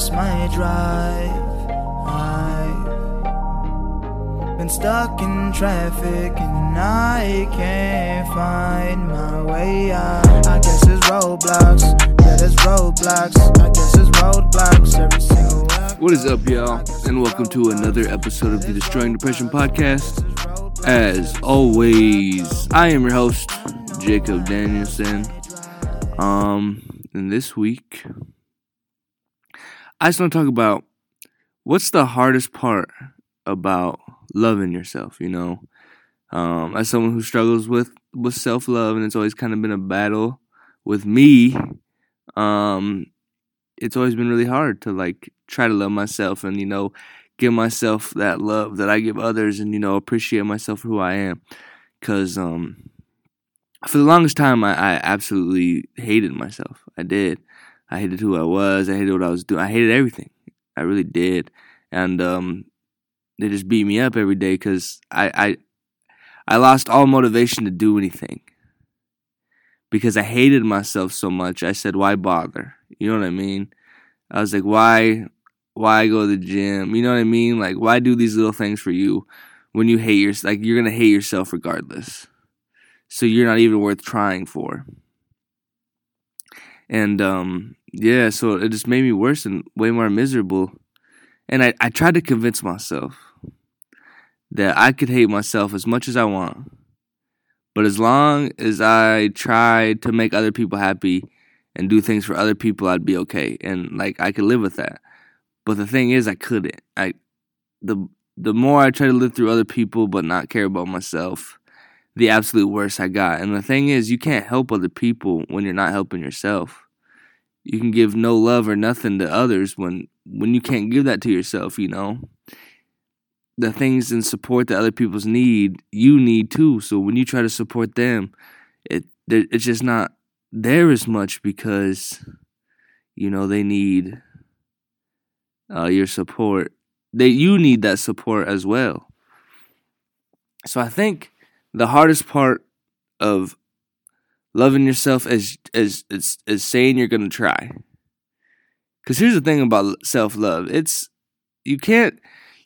lost my drive. I've been stuck in traffic and I can't find my way out. I guess it's roadblocks. Yeah, there's roadblocks. I guess it's roadblocks every single. What is up, y'all? And welcome to another episode of the Destroying Depression podcast. As always, I am your host, Jacob Danielson. Um, and this week, I just want to talk about what's the hardest part about loving yourself. You know, um, as someone who struggles with with self love, and it's always kind of been a battle with me. Um, it's always been really hard to like try to love myself and you know give myself that love that I give others and you know appreciate myself for who I am cuz um for the longest time I, I absolutely hated myself I did I hated who I was I hated what I was doing I hated everything I really did and um they just beat me up every day cuz I I I lost all motivation to do anything because I hated myself so much I said why bother you know what I mean I was like, why, why go to the gym? You know what I mean? Like, why do these little things for you when you hate your, like, you're gonna hate yourself regardless. So you're not even worth trying for. And um, yeah, so it just made me worse and way more miserable. And I, I tried to convince myself that I could hate myself as much as I want. But as long as I tried to make other people happy and do things for other people, I'd be okay, and like I could live with that. But the thing is, I couldn't. I the the more I try to live through other people but not care about myself, the absolute worse I got. And the thing is, you can't help other people when you're not helping yourself. You can give no love or nothing to others when when you can't give that to yourself. You know, the things and support that other people's need, you need too. So when you try to support them, it it's just not there as much because you know they need uh, your support. They you need that support as well. So I think the hardest part of loving yourself as is is, is saying you're gonna try. Cause here's the thing about self love. It's you can't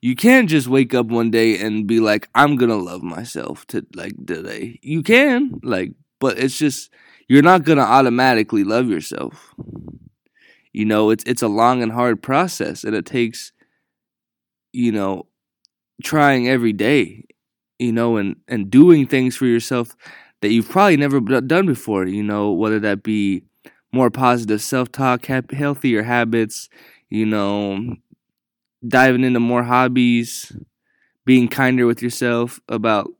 you can't just wake up one day and be like, I'm gonna love myself to like today. You can, like, but it's just you're not to automatically love yourself. You know, it's it's a long and hard process and it takes you know trying every day, you know, and and doing things for yourself that you've probably never done before, you know, whether that be more positive self-talk, healthier habits, you know, diving into more hobbies, being kinder with yourself about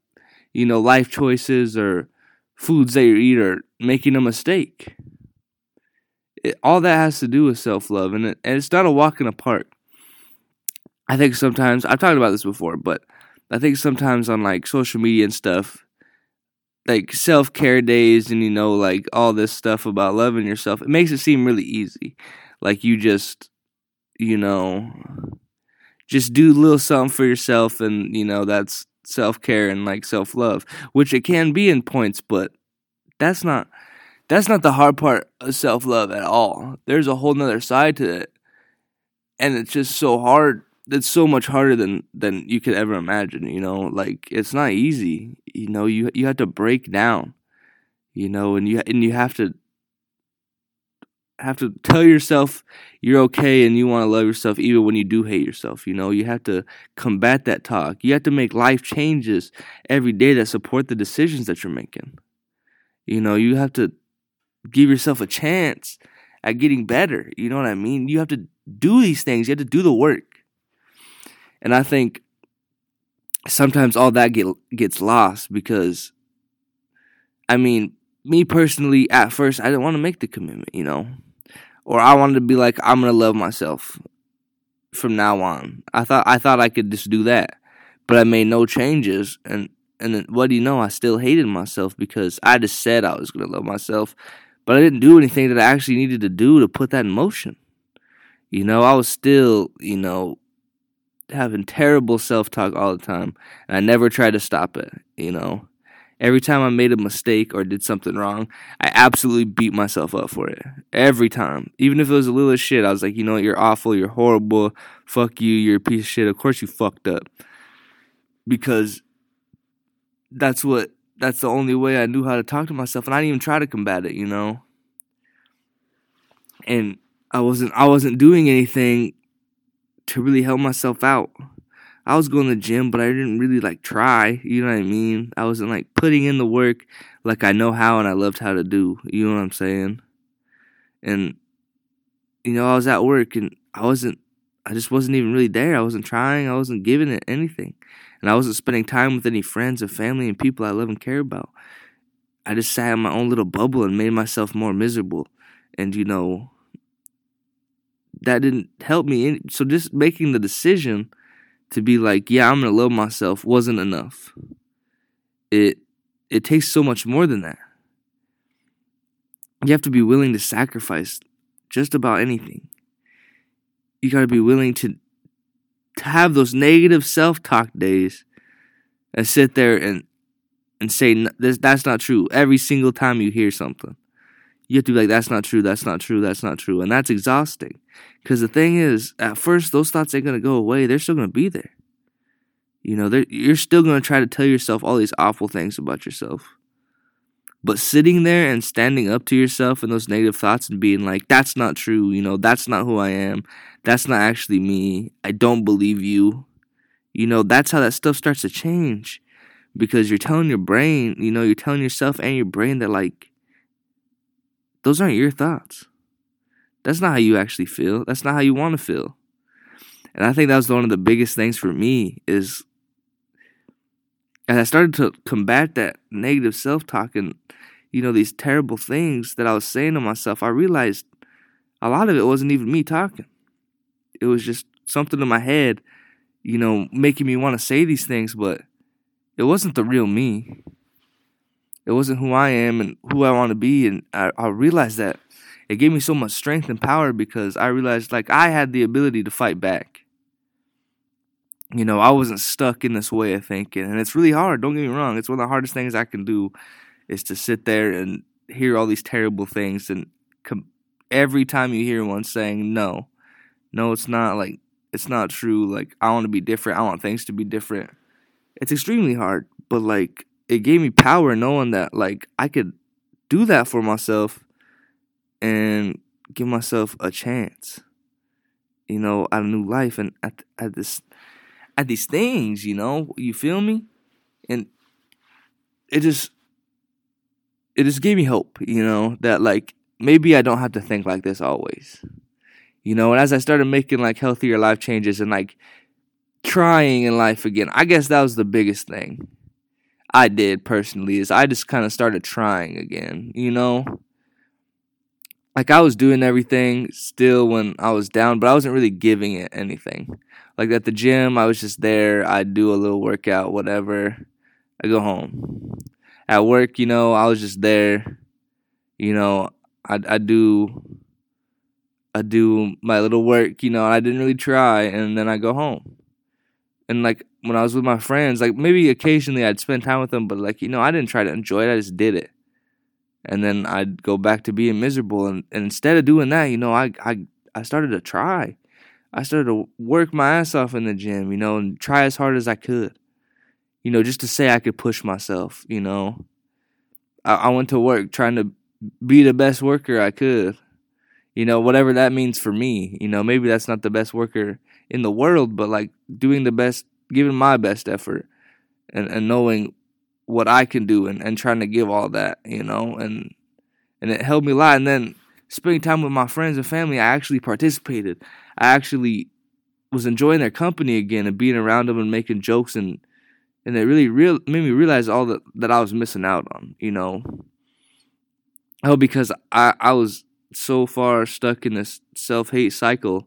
you know life choices or foods that you eat or making a mistake. It, all that has to do with self love, and, it, and it's not a walk in the park. I think sometimes I've talked about this before, but I think sometimes on like social media and stuff, like self care days and you know like all this stuff about loving yourself, it makes it seem really easy. Like you just, you know, just do a little something for yourself, and you know that's self care and like self love, which it can be in points, but that's not that's not the hard part of self love at all. There's a whole nother side to it. And it's just so hard. It's so much harder than than you could ever imagine, you know? Like it's not easy. You know, you you have to break down. You know, and you and you have to have to tell yourself you're okay and you want to love yourself even when you do hate yourself. You know, you have to combat that talk. You have to make life changes every day that support the decisions that you're making. You know, you have to give yourself a chance at getting better. You know what I mean? You have to do these things, you have to do the work. And I think sometimes all that get, gets lost because, I mean, me personally, at first, I didn't want to make the commitment, you know? Or I wanted to be like, I'm gonna love myself from now on. I thought I thought I could just do that, but I made no changes, and and then what do you know? I still hated myself because I just said I was gonna love myself, but I didn't do anything that I actually needed to do to put that in motion. You know, I was still, you know, having terrible self talk all the time, and I never tried to stop it. You know, Every time I made a mistake or did something wrong, I absolutely beat myself up for it. Every time. Even if it was a little shit, I was like, you know you're awful, you're horrible, fuck you, you're a piece of shit. Of course you fucked up. Because that's what that's the only way I knew how to talk to myself and I didn't even try to combat it, you know. And I wasn't I wasn't doing anything to really help myself out. I was going to the gym, but I didn't really like try. You know what I mean? I wasn't like putting in the work like I know how and I loved how to do. You know what I'm saying? And you know, I was at work and I wasn't I just wasn't even really there. I wasn't trying. I wasn't giving it anything. And I wasn't spending time with any friends or family and people I love and care about. I just sat in my own little bubble and made myself more miserable. And you know, that didn't help me. So just making the decision to be like, yeah, I'm gonna love myself wasn't enough. It it takes so much more than that. You have to be willing to sacrifice just about anything. You got to be willing to to have those negative self-talk days and sit there and and say that's not true every single time you hear something you have to be like, that's not true, that's not true, that's not true. And that's exhausting. Because the thing is, at first, those thoughts ain't going to go away. They're still going to be there. You know, you're still going to try to tell yourself all these awful things about yourself. But sitting there and standing up to yourself and those negative thoughts and being like, that's not true, you know, that's not who I am, that's not actually me, I don't believe you, you know, that's how that stuff starts to change. Because you're telling your brain, you know, you're telling yourself and your brain that, like, those aren't your thoughts. That's not how you actually feel. That's not how you want to feel. And I think that was one of the biggest things for me is as I started to combat that negative self talk and, you know, these terrible things that I was saying to myself, I realized a lot of it wasn't even me talking. It was just something in my head, you know, making me want to say these things, but it wasn't the real me it wasn't who I am and who I want to be. And I, I realized that it gave me so much strength and power because I realized like I had the ability to fight back. You know, I wasn't stuck in this way of thinking. And it's really hard. Don't get me wrong. It's one of the hardest things I can do is to sit there and hear all these terrible things. And com- every time you hear one saying, no, no, it's not like, it's not true. Like, I want to be different. I want things to be different. It's extremely hard. But like, it gave me power knowing that like I could do that for myself and give myself a chance. You know, at a new life and at at this at these things, you know, you feel me? And it just it just gave me hope, you know, that like maybe I don't have to think like this always. You know, and as I started making like healthier life changes and like trying in life again, I guess that was the biggest thing I did personally is I just kind of started trying again, you know? Like I was doing everything still when I was down, but I wasn't really giving it anything. Like at the gym, I was just there, I'd do a little workout, whatever. I go home. At work, you know, I was just there. You know, I I do I do my little work, you know, I didn't really try and then I go home. And like when I was with my friends, like maybe occasionally I'd spend time with them, but like, you know, I didn't try to enjoy it, I just did it. And then I'd go back to being miserable and, and instead of doing that, you know, I I I started to try. I started to work my ass off in the gym, you know, and try as hard as I could. You know, just to say I could push myself, you know. I, I went to work trying to be the best worker I could. You know, whatever that means for me. You know, maybe that's not the best worker in the world, but like doing the best giving my best effort and, and knowing what I can do and, and trying to give all that, you know, and and it helped me a lot. And then spending time with my friends and family, I actually participated. I actually was enjoying their company again and being around them and making jokes and and it really real made me realize all that, that I was missing out on, you know. Oh, because I, I was so far stuck in this self hate cycle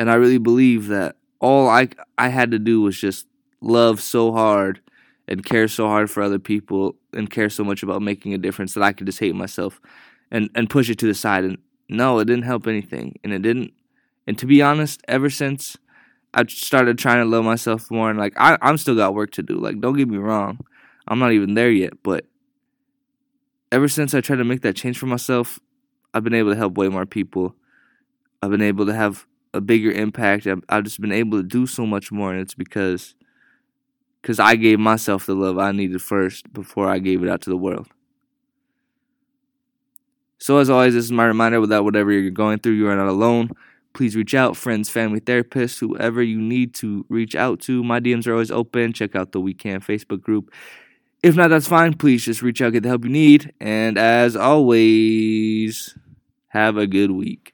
and I really believe that all I I had to do was just love so hard and care so hard for other people and care so much about making a difference that I could just hate myself and and push it to the side. And no it didn't help anything. And it didn't and to be honest ever since I started trying to love myself more and like I I'm still got work to do. Like don't get me wrong. I'm not even there yet, but ever since I tried to make that change for myself, I've been able to help way more people. I've been able to have a bigger impact. I've, I've just been able to do so much more, and it's because because I gave myself the love I needed first before I gave it out to the world. So, as always, this is my reminder that whatever you're going through, you are not alone. Please reach out, friends, family, therapists, whoever you need to reach out to. My DMs are always open. Check out the We Can Facebook group. If not, that's fine. Please just reach out, get the help you need. And as always, have a good week.